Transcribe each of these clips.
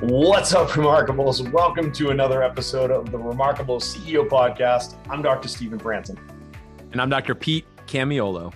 What's up, Remarkables? Welcome to another episode of the Remarkable CEO Podcast. I'm Dr. Stephen Franson. And I'm Dr. Pete Camiolo.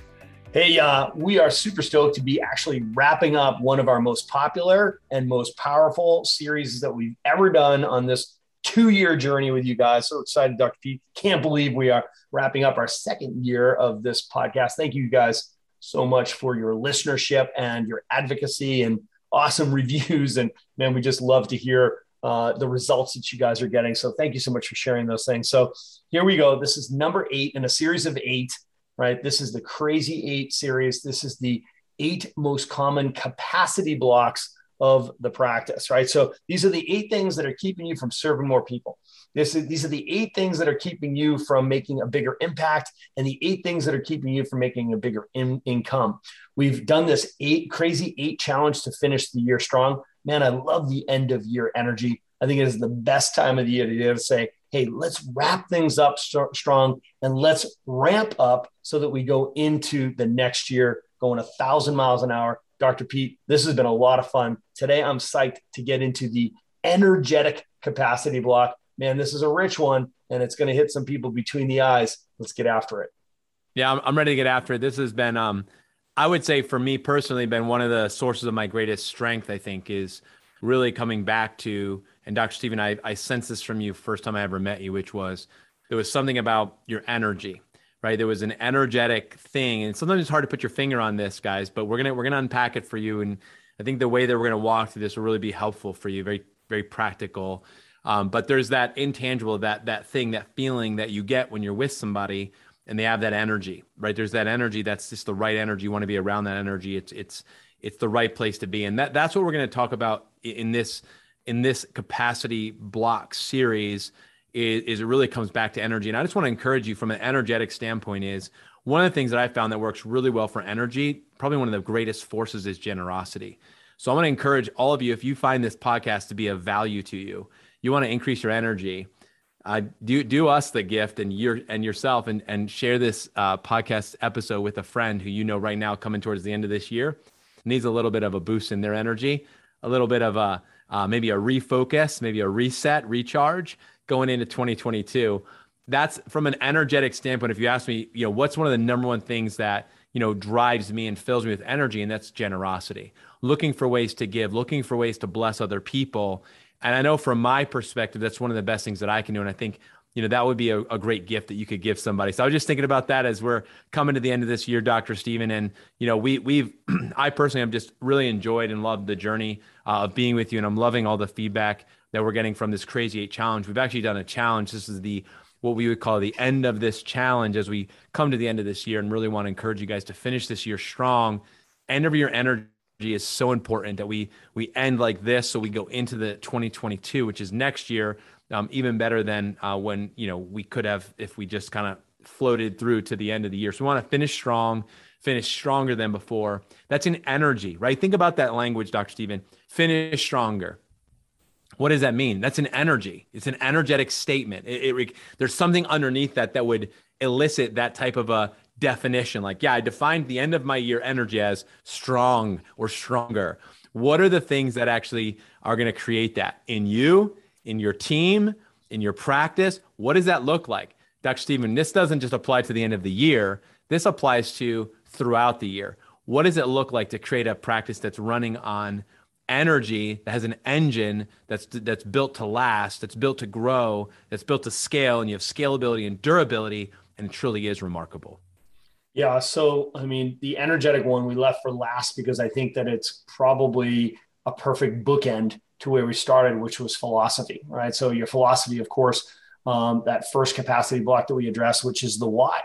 Hey, uh, we are super stoked to be actually wrapping up one of our most popular and most powerful series that we've ever done on this two year journey with you guys. So excited, Dr. Pete. Can't believe we are wrapping up our second year of this podcast. Thank you guys so much for your listenership and your advocacy and awesome reviews. And man, we just love to hear uh, the results that you guys are getting. So thank you so much for sharing those things. So here we go. This is number eight in a series of eight, right? This is the Crazy Eight series. This is the eight most common capacity blocks of the practice, right? So these are the eight things that are keeping you from serving more people. This is, these are the eight things that are keeping you from making a bigger impact and the eight things that are keeping you from making a bigger in, income. We've done this eight crazy eight challenge to finish the year strong. Man, I love the end of year energy. I think it is the best time of the year to, to say, hey, let's wrap things up st- strong and let's ramp up so that we go into the next year going a thousand miles an hour Dr. Pete, this has been a lot of fun. Today, I'm psyched to get into the energetic capacity block. Man, this is a rich one and it's going to hit some people between the eyes. Let's get after it. Yeah, I'm ready to get after it. This has been, um, I would say for me personally, been one of the sources of my greatest strength, I think, is really coming back to, and Dr. Stephen, I, I sensed this from you first time I ever met you, which was there was something about your energy right? There was an energetic thing, and sometimes it's hard to put your finger on this, guys. But we're gonna we're gonna unpack it for you, and I think the way that we're gonna walk through this will really be helpful for you. Very very practical. Um, but there's that intangible, that that thing, that feeling that you get when you're with somebody and they have that energy, right? There's that energy that's just the right energy. You want to be around that energy. It's it's it's the right place to be, and that that's what we're to talk about in this in this capacity block series is, is it really comes back to energy. And I just want to encourage you from an energetic standpoint is one of the things that I found that works really well for energy, probably one of the greatest forces is generosity. So I want to encourage all of you, if you find this podcast to be of value to you, you want to increase your energy, uh, do do us the gift and your and yourself and and share this uh, podcast episode with a friend who you know right now coming towards the end of this year needs a little bit of a boost in their energy, a little bit of a uh, maybe a refocus, maybe a reset, recharge going into 2022. That's from an energetic standpoint. If you ask me, you know, what's one of the number one things that, you know, drives me and fills me with energy, and that's generosity. Looking for ways to give, looking for ways to bless other people. And I know from my perspective, that's one of the best things that I can do. And I think, you know, that would be a, a great gift that you could give somebody. So I was just thinking about that as we're coming to the end of this year, Dr. Stephen. And, you know, we, we've, I personally have just really enjoyed and loved the journey uh, of being with you. And I'm loving all the feedback that we're getting from this crazy eight challenge. We've actually done a challenge. This is the what we would call the end of this challenge as we come to the end of this year and really want to encourage you guys to finish this year strong. End of year energy is so important that we we end like this so we go into the 2022 which is next year um, even better than uh, when you know we could have if we just kind of floated through to the end of the year so we want to finish strong finish stronger than before that's an energy right think about that language dr stephen finish stronger what does that mean? That's an energy. It's an energetic statement. It, it, there's something underneath that that would elicit that type of a definition. Like, yeah, I defined the end of my year energy as strong or stronger. What are the things that actually are going to create that in you, in your team, in your practice? What does that look like? Dr. Stephen, this doesn't just apply to the end of the year. This applies to throughout the year. What does it look like to create a practice that's running on energy that has an engine that's that's built to last, that's built to grow, that's built to scale, and you have scalability and durability, and it truly is remarkable. Yeah. So, I mean, the energetic one we left for last because I think that it's probably a perfect bookend to where we started, which was philosophy, right? So, your philosophy, of course, um, that first capacity block that we addressed, which is the why,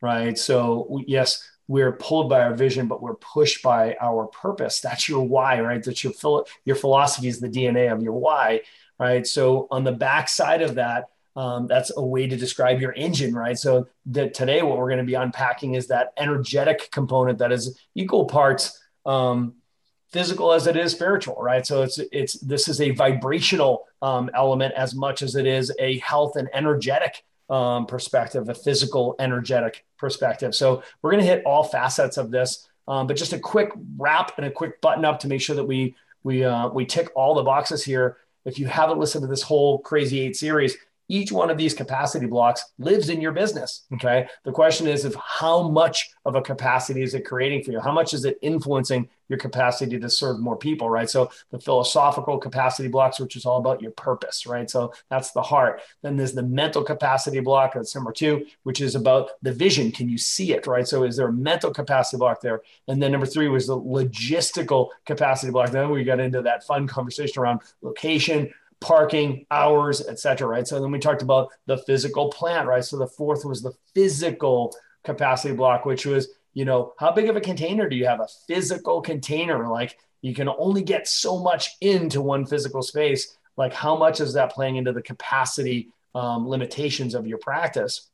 right? So, yes, we're pulled by our vision, but we're pushed by our purpose. That's your why, right? That's your your philosophy is the DNA of your why, right? So on the backside of that, Um, that's a way to describe your engine, right? So that today, what we're going to be unpacking is that energetic component that is equal parts um, physical as it is spiritual, right? So it's it's this is a vibrational um, element as much as it is a health and energetic um, perspective, a physical energetic perspective. So we're going to hit all facets of this, um, but just a quick wrap and a quick button up to make sure that we we uh, we tick all the boxes here. If you haven't listened to this whole Crazy Eight series, each one of these capacity blocks lives in your business. Okay. The question is of how much of a capacity is it creating for you? How much is it influencing your capacity to serve more people? Right. So the philosophical capacity blocks, which is all about your purpose, right? So that's the heart. Then there's the mental capacity block, that's number two, which is about the vision. Can you see it? Right. So is there a mental capacity block there? And then number three was the logistical capacity block. Then we got into that fun conversation around location, parking hours, etc. Right. So then we talked about the physical plant, right? So the fourth was the physical capacity block, which was, you know, how big of a container do you have? A physical container, like you can only get so much into one physical space. Like how much is that playing into the capacity um, limitations of your practice?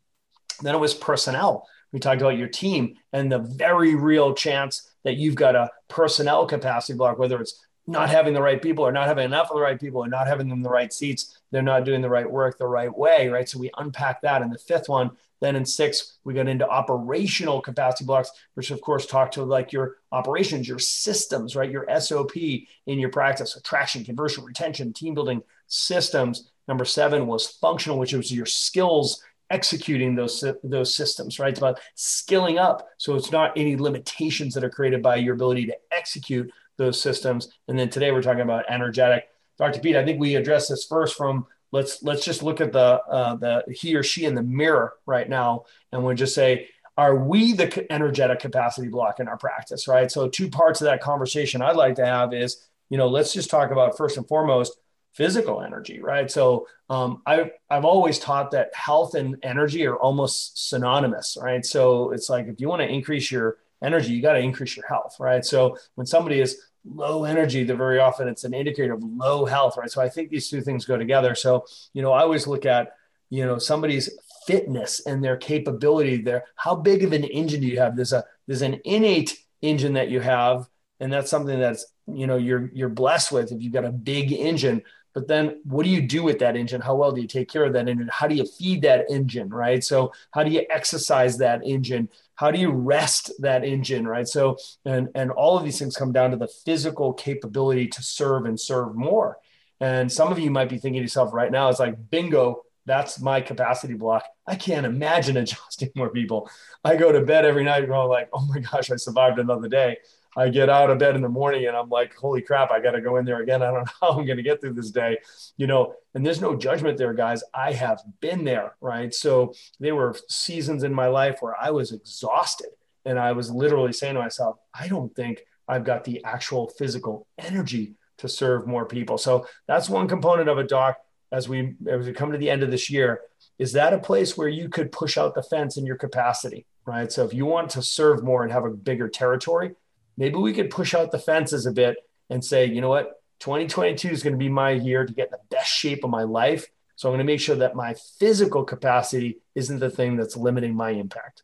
Then it was personnel. We talked about your team and the very real chance that you've got a personnel capacity block, whether it's not having the right people or not having enough of the right people or not having them the right seats they're not doing the right work the right way right? So we unpack that in the fifth one. Then in six we got into operational capacity blocks which of course talk to like your operations your systems right? Your sop in your practice attraction conversion retention team building systems. Number seven was functional which was your skills executing those those systems right? It's about skilling up. So it's not any limitations that are created by your ability to execute those systems. And then today we're talking about energetic. Dr. Pete, I think we address this first from let's let's just look at the uh, the he or she in the mirror right now, and we'll just say, are we the energetic capacity block in our practice, right? So two parts of that conversation I'd like to have is, you know, let's just talk about first and foremost physical energy, right? So um, I've I've always taught that health and energy are almost synonymous, right? So it's like if you want to increase your energy, you got to increase your health, right? So when somebody is low energy, they're very often it's an indicator of low health, right? So I think these two things go together. So, you know, I always look at, you know, somebody's fitness and their capability there. How big of an engine do you have? There's a there's an innate engine that you have, and that's something that's you know you're you're blessed with if you've got a big engine. But then what do you do with that engine? How well do you take care of that engine? How do you feed that engine, right? So how do you exercise that engine? How do you rest that engine right? So and and all of these things come down to the physical capability to serve and serve more. And some of you might be thinking to yourself right now it's like bingo that's my capacity block. I can't imagine adjusting more people. I go to bed every night going like oh my gosh i survived another day I get out of bed in the morning and I'm like, holy crap, I got to go in there again. I don't know how I'm going to get through this day, you know, and there's no judgment there, guys. I have been there, right? So there were seasons in my life where I was exhausted and I was literally saying to myself, I don't think I've got the actual physical energy to serve more people. So that's one component of a Doc. As we as we come to the end of this year, is that a place where you could push out the fence in your capacity, right? So if you want to serve more and have a bigger territory, maybe we could push out the fences a bit and say, you know what, 2022 is going to be my year to get in the best shape of my life. So I'm going to make sure that my physical capacity isn't the thing that's limiting my impact.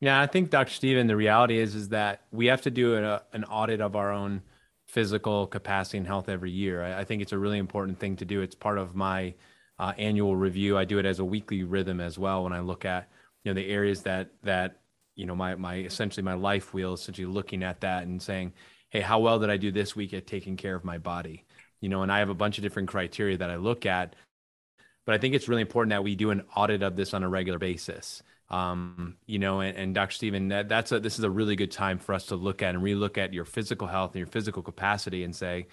Yeah, I think Dr. Stephen, the reality is is that we have to do a, an audit of our own physical capacity and health every year. I, I, think it's a really important thing to do. It's part of my uh, annual review. I do it as a weekly rhythm as well when I look at you know the areas that that you know my my essentially my life wheel essentially looking at that and saying hey how well did i do this week at taking care of my body? You know and i have a bunch of different criteria that i look at but i think it's really important that we do an audit of this on a regular basis. Um, you know and, and dr stephen that, that's a this is a really good time for us to look at and relook at your physical health and your physical capacity and say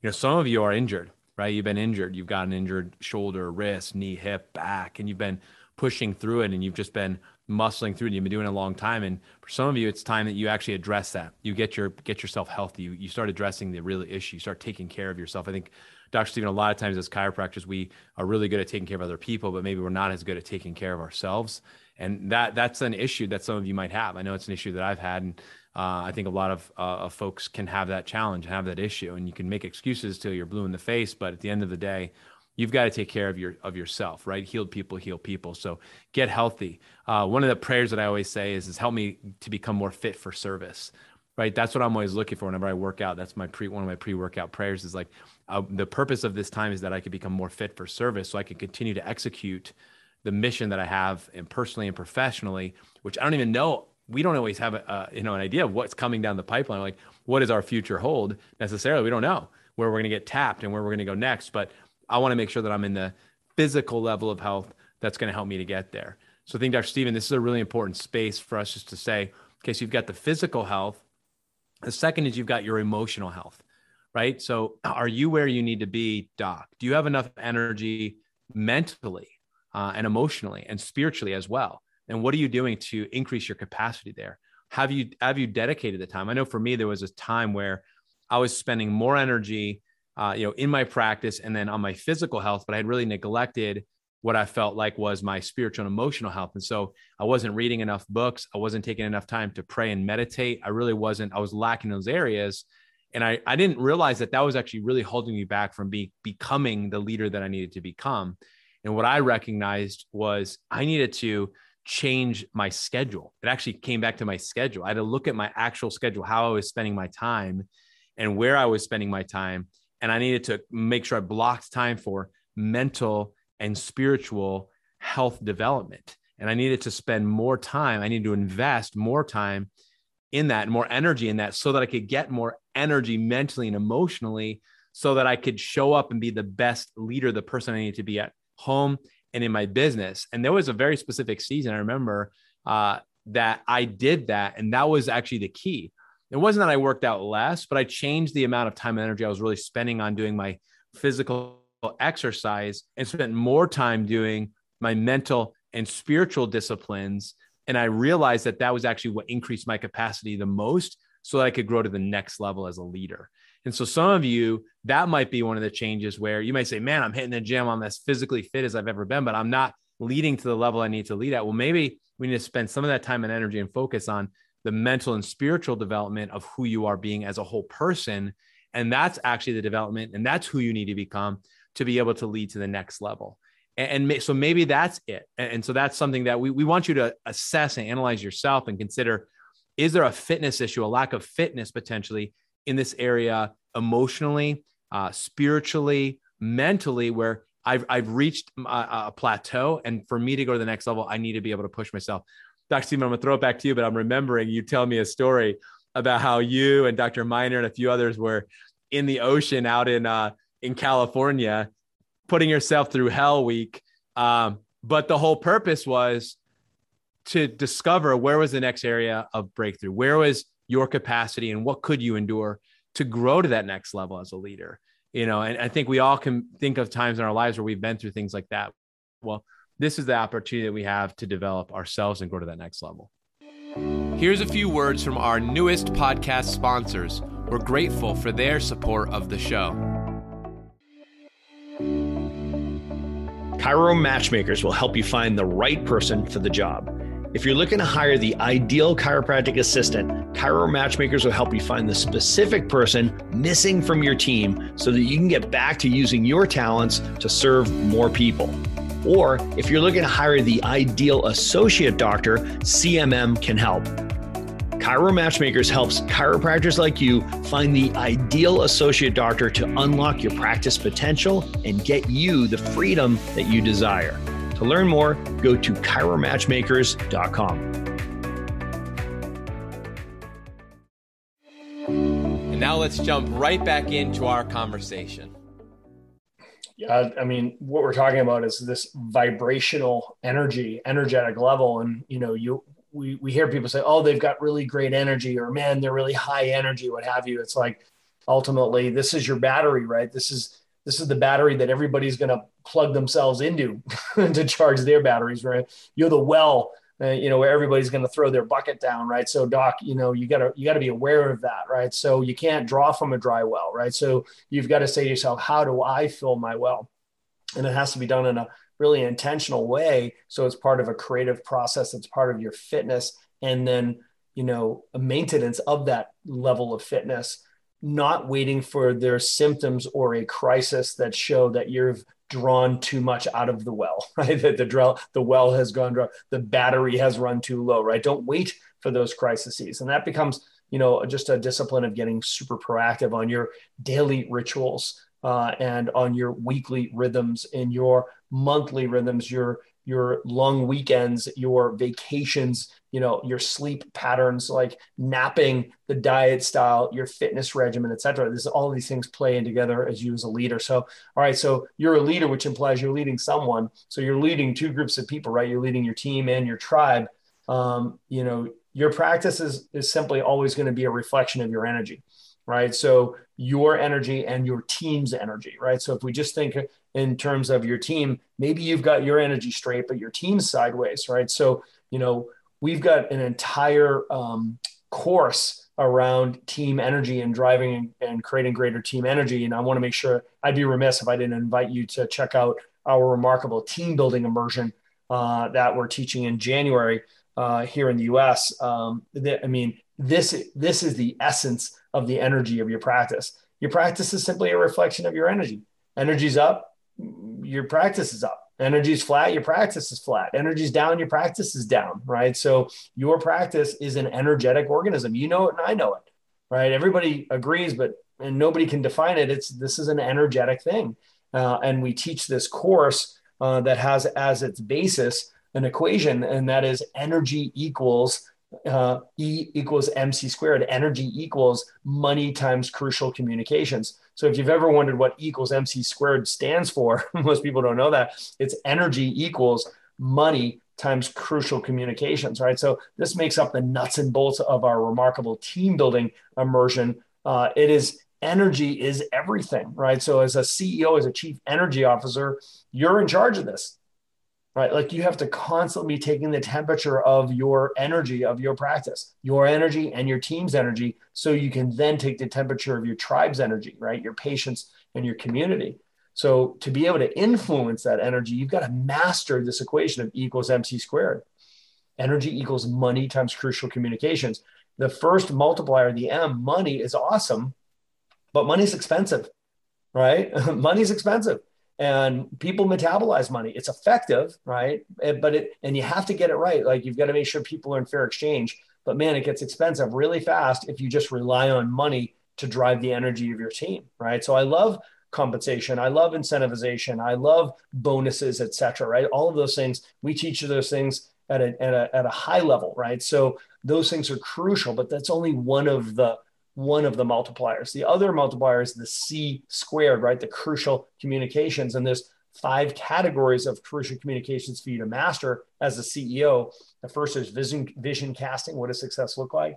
you know some of you are injured right? You've been injured. You've got an injured shoulder wrist knee hip back and you've been pushing through it and you've just been muscling through and you've been doing it a long time and for some of you it's time that you actually address that. You get your get yourself healthy. You, you start addressing the real issue. You start taking care of yourself. I think dr stephen a lot of times as chiropractors we are really good at taking care of other people but maybe we're not as good at taking care of ourselves. And that that's an issue that some of you might have. I know it's an issue that i've had and uh, i think a lot of, uh, of folks can have that challenge and have that issue and you can make excuses till you're blue in the face but at the end of the day you've got to take care of your of yourself, right? Healed people heal people. So get healthy. Uh, one of the prayers that I always say is, is help me to become more fit for service, right? That's what I'm always looking for whenever I work out. That's my pre one of my pre workout prayers is like uh, the purpose of this time is that I could become more fit for service, so I can continue to execute the mission that I have, and personally and professionally, which I don't even know. We don't always have a, you know an idea of what's coming down the pipeline. Like, what does our future hold necessarily? We don't know where we're going to get tapped and where we're going to go next. But I want to make sure that I'm in the physical level of health that's going to help me to get there. So I think, Dr. Stephen, this is a really important space for us just to say, okay, so you've got the physical health. The second is you've got your emotional health, right? So are you where you need to be, doc? Do you have enough energy mentally uh, and emotionally and spiritually as well? And what are you doing to increase your capacity there? Have you have you dedicated the time? I know for me there was a time where I was spending more energy, uh, you know, in my practice and then on my physical health, but I had really neglected what I felt like was my spiritual and emotional health. And so I wasn't reading enough books. I wasn't taking enough time to pray and meditate. I really wasn't, I was lacking those areas. And I, I didn't realize that that was actually really holding me back from be, becoming the leader that I needed to become. And what I recognized was I needed to change my schedule. It actually came back to my schedule. I had to look at my actual schedule, how I was spending my time and where I was spending my time. And I needed to make sure I blocked time for mental and spiritual health development. And I needed to spend more time, I needed to invest more time in that, more energy in that, so that I could get more energy mentally and emotionally, so that I could show up and be the best leader, the person I need to be at home and in my business. And there was a very specific season I remember uh, that I did that. And that was actually the key it wasn't that I worked out less, but I changed the amount of time and energy I was really spending on doing my physical exercise and spent more time doing my mental and spiritual disciplines. And I realized that that was actually what increased my capacity the most so that I could grow to the next level as a leader. And so some of you, that might be one of the changes where you might say, man, I'm hitting the gym. I'm as physically fit as I've ever been, but I'm not leading to the level I need to lead at. Well, maybe we need to spend some of that time and energy and focus on the mental and spiritual development of who you are being as a whole person. And that's actually the development, and that's who you need to become to be able to lead to the next level. And, and so maybe that's it. And so that's something that we, we want you to assess and analyze yourself and consider is there a fitness issue, a lack of fitness potentially in this area emotionally, uh, spiritually, mentally, where I've, I've reached a, a plateau. And for me to go to the next level, I need to be able to push myself. Dr. Stephen, I'm gonna throw it back to you, but I'm remembering you tell me a story about how you and Dr. Miner and a few others were in the ocean out in uh, in California, putting yourself through Hell Week. Um, but the whole purpose was to discover where was the next area of breakthrough, where was your capacity, and what could you endure to grow to that next level as a leader. You know, and I think we all can think of times in our lives where we've been through things like that. Well, this is the opportunity that we have to develop ourselves and go to that next level. Here's a few words from our newest podcast sponsors. We're grateful for their support of the show. Chiro Matchmakers will help you find the right person for the job. If you're looking to hire the ideal chiropractic assistant, Chiro Matchmakers will help you find the specific person missing from your team so that you can get back to using your talents to serve more people. Or if you're looking to hire the ideal associate doctor, CMM can help. Chiro Matchmakers helps chiropractors like you find the ideal associate doctor to unlock your practice potential and get you the freedom that you desire. To learn more, go to chiromatchmakers.com. And now let's jump right back into our conversation. Yeah, uh, I mean, what we're talking about is this vibrational energy, energetic level, and you know, you we we hear people say, "Oh, they've got really great energy," or "Man, they're really high energy," what have you. It's like ultimately, this is your battery, right? This is this is the battery that everybody's going to plug themselves into to charge their batteries, right? You're the well uh, you know, where everybody's going to throw their bucket down, right? So, doc, you know, you gotta you gotta be aware of that, right? So you can't draw from a dry well, right? So you've got to say to yourself, how do I fill my well? And it has to be done in a really intentional way. So it's part of a creative process. It's part of your fitness, and then you know, maintenance of that level of fitness, not waiting for their symptoms or a crisis that show that you've drawn too much out of the well, right? That the drill, the well has gone dry, the battery has run too low, right? Don't wait for those crises. And that becomes, you know, just a discipline of getting super proactive on your daily rituals uh, and on your weekly rhythms in your monthly rhythms, your your long weekends, your vacations, you know, your sleep patterns, like napping, the diet style, your fitness regimen, etc. This all these things play in together as you as a leader. So, all right, so you're a leader, which implies you're leading someone. So you're leading two groups of people, right? You're leading your team and your tribe. Um, you know, your practice is is simply always going to be a reflection of your energy right? So your energy and your team's energy, right? So if we just think in terms of your team, maybe you've got your energy straight, but your team's sideways, right? So, you know, we've got an entire um, course around team energy and driving and creating greater team energy. And I want to make sure I'd be remiss if I didn't invite you to check out our remarkable team building immersion uh, that we're teaching in January uh, here in the US. Um, I mean, this this is the essence of the energy of your practice. Your practice is simply a reflection of your energy. Energy's up, your practice is up. Energy's flat, your practice is flat. Energy's down, your practice is down, right? So your practice is an energetic organism. You know it and I know it, right? Everybody agrees, but and nobody can define it. It's this is an energetic thing, uh, and we teach this course uh, that has as its basis an equation, and that is energy equals uh, E equals MC squared. Energy equals money times crucial communications. So if you've ever wondered what equals MC squared stands for, most people don't know that. It's energy equals money times crucial communications, right? So this makes up the nuts and bolts of our remarkable team building immersion. Uh, it is energy is everything, right? So as a CEO, as a chief energy officer, you're in charge of this right? Like you have to constantly be taking the temperature of your energy, of your practice, your energy and your team's energy, so you can then take the temperature of your tribe's energy, right? Your patients and your community. So to be able to influence that energy, you've got to master this equation of E equals MC squared. Energy equals money times crucial communications. The first multiplier, the M, money is awesome, but money's expensive, right? money's expensive and people metabolize money. It's effective right? But it and you have to get it right. Like you've got to make sure people are in fair exchange. But man it gets expensive really fast if you just rely on money to drive the energy of your team right? So i love compensation. I love incentivization. I love bonuses etc right? All of those things we teach those things at a, at a, at a high level right? So those things are crucial but that's only one of the one of the multipliers. The other multiplier is the C squared, right? The crucial communications. And there's five categories of crucial communications for you to master as a CEO. The first is vision, vision casting. What does success look like?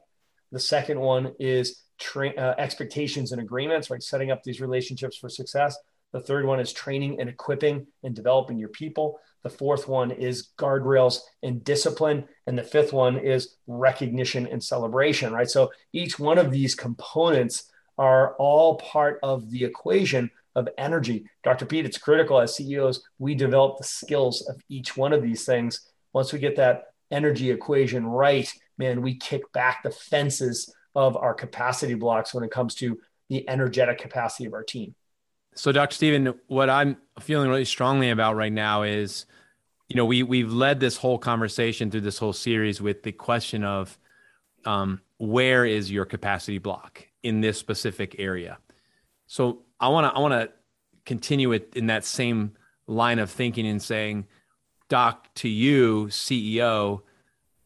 The second one is tra- uh, expectations and agreements, right? Setting up these relationships for success. The third one is training and equipping and developing your people. The fourth one is guardrails and discipline. And the fifth one is recognition and celebration, right? So each one of these components are all part of the equation of energy. Dr. Pete, it's critical as CEOs, we develop the skills of each one of these things. Once we get that energy equation right, man, we kick back the fences of our capacity blocks when it comes to the energetic capacity of our team. So, Dr. Stephen, what I'm feeling really strongly about right now is, you know, we we've led this whole conversation through this whole series with the question of um, where is your capacity block in this specific area. So, I want to I want to continue it in that same line of thinking and saying, Doc, to you, CEO,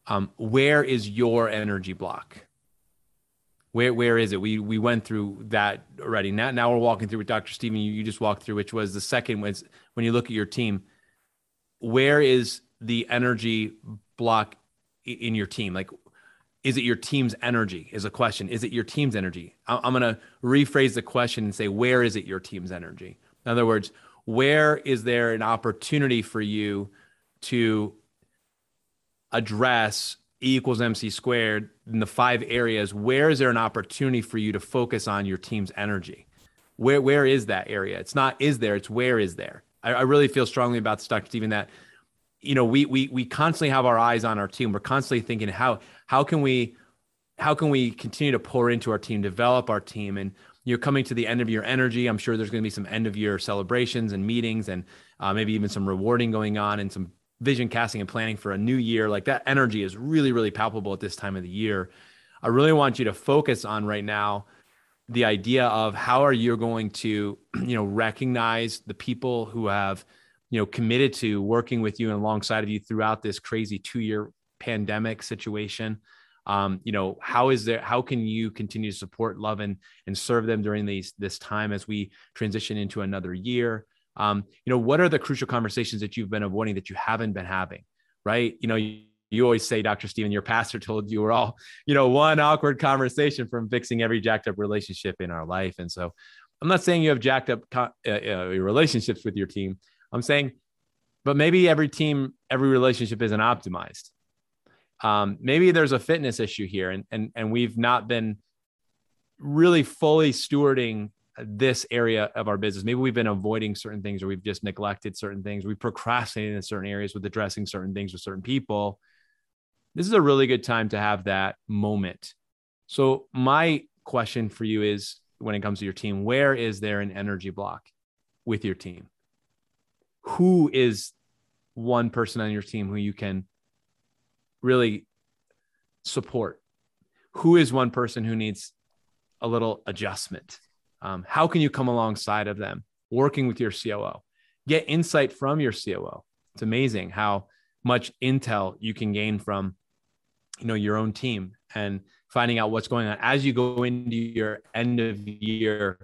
um, where is your energy block? Where where is it? We we went through that already. Now now we're walking through with Dr. Stephen. You, you just walked through, which was the second was when you look at your team. Where is the energy block in your team? Like, is it your team's energy? Is a question. Is it your team's energy? I'm going to rephrase the question and say, where is it your team's energy? In other words, where is there an opportunity for you to address E equals MC squared in the five areas, where is there an opportunity for you to focus on your team's energy? Where where is that area? It's not is there, it's where is there. I, I really feel strongly about this, Dr. Stephen, that you know we we we constantly have our eyes on our team. We're constantly thinking how how can we how can we continue to pour into our team, develop our team, and you're coming to the end of your energy. I'm sure there's going to be some end of year celebrations and meetings and uh, maybe even some rewarding going on and some vision casting and planning for a new year. Like that energy is really, really palpable at this time of the year. I really want you to focus on right now the idea of how are you going to, you know, recognize the people who have, you know, committed to working with you and alongside of you throughout this crazy two year pandemic situation um, you know how is there how can you continue to support love and and serve them during these this time as we transition into another year um, you know what are the crucial conversations that you've been avoiding that you haven't been having right? You know you, you always say dr stephen your pastor told you we're all you know one awkward conversation from fixing every jacked up relationship in our life. And so i'm not saying you have jacked up co- uh, uh, relationships with your team. I'm saying but maybe every team every relationship isn't optimized. Um, maybe there's a fitness issue here and, and, and we've not been really fully stewarding this area of our business. Maybe we've been avoiding certain things or we've just neglected certain things. We procrastinated in certain areas with addressing certain things with certain people. This is a really good time to have that moment. So, my question for you is when it comes to your team, where is there an energy block with your team? Who is one person on your team who you can really support? Who is one person who needs a little adjustment? Um, how can you come alongside of them working with your COO? Get insight from your COO. It's amazing how much intel you can gain from you know your own team and finding out what's going on as you go into your end of year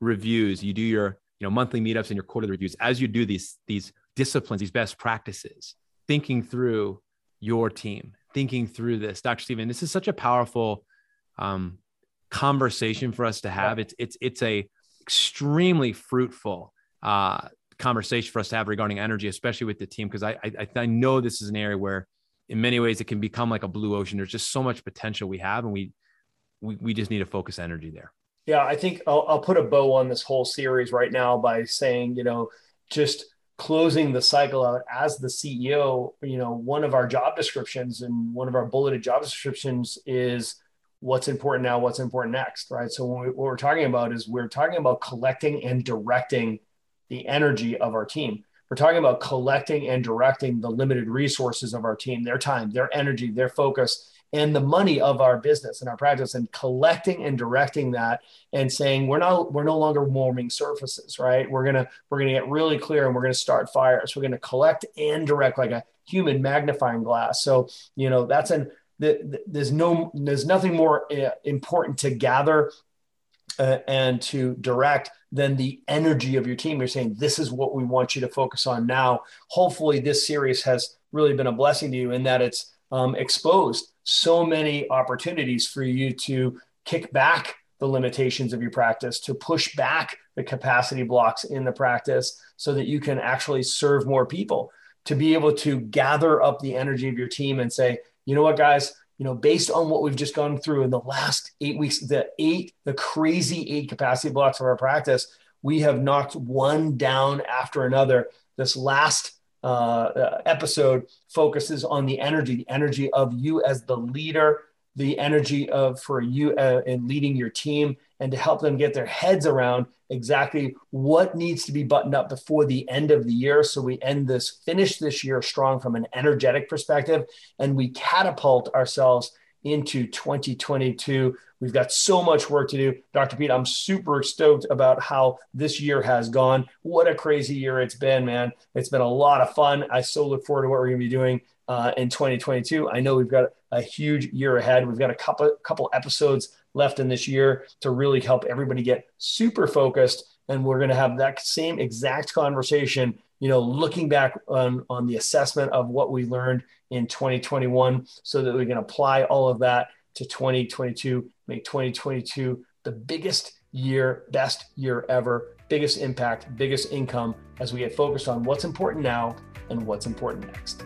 reviews you do your you know monthly meetups and your quarterly reviews as you do these these disciplines these best practices thinking through your team, thinking through this. Dr. Stephen, this is such a powerful um, conversation for us to have. It's it's it's a extremely fruitful uh, conversation for us to have regarding energy, especially with the team, because I, I I know this is an area where, in many ways, it can become like a blue ocean. There's just so much potential we have, and we we, we just need to focus energy there. Yeah, I think I'll, I'll put a bow on this whole series right now by saying, you know, just closing the cycle out as the CEO, you know, one of our job descriptions and one of our bulleted job descriptions is what's important now, what's important next, right? So we, what we're talking about is we're talking about collecting and directing the energy of our team. We're talking about collecting and directing the limited resources of our team, their time, their energy, their focus, and the money of our business and our practice and collecting and directing that and saying we're not we're no longer warming surfaces right we're gonna we're gonna get really clear and we're gonna start fires we're gonna collect and direct like a human magnifying glass so you know that's an the, there's no there's nothing more uh, important to gather uh, and to direct than the energy of your team. You're saying this is what we want you to focus on now. Hopefully this series has really been a blessing to you in that it's um, exposed so many opportunities for you to kick back the limitations of your practice, to push back the capacity blocks in the practice so that you can actually serve more people, to be able to gather up the energy of your team and say, you know what, guys, you know, based on what we've just gone through in the last eight weeks, the eight, the crazy eight capacity blocks of our practice, we have knocked one down after another. This last uh, uh, episode focuses on the energy, the energy of you as the leader, the energy of for you uh, in leading your team, and to help them get their heads around exactly what needs to be buttoned up before the end of the year. So we end this, finish this year strong from an energetic perspective, and we catapult ourselves into 2022 We've got so much work to do. Dr. Pete, I'm super stoked about how this year has gone. What a crazy year it's been, man. It's been a lot of fun. I so look forward to what we're going to be doing uh, in 2022. I know we've got a huge year ahead. We've got a couple couple episodes left in this year to really help everybody get super focused. And we're going to have that same exact conversation, you know, looking back on, on the assessment of what we learned in 2021 so that we can apply all of that to 2022 make 2022 the biggest year, best year ever, biggest impact, biggest income as we get focused on what's important now and what's important next.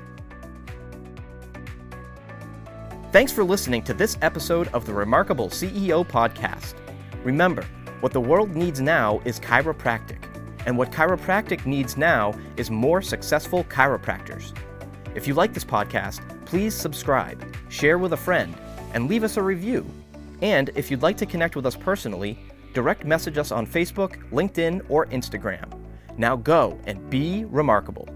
Thanks for listening to this episode of the Remarkable CEO Podcast. Remember, what the world needs now is chiropractic, and what chiropractic needs now is more successful chiropractors. If you like this podcast, please subscribe, share with a friend, and leave us a review And if you'd like to connect with us personally, direct message us on Facebook, LinkedIn, or Instagram. Now go and be remarkable.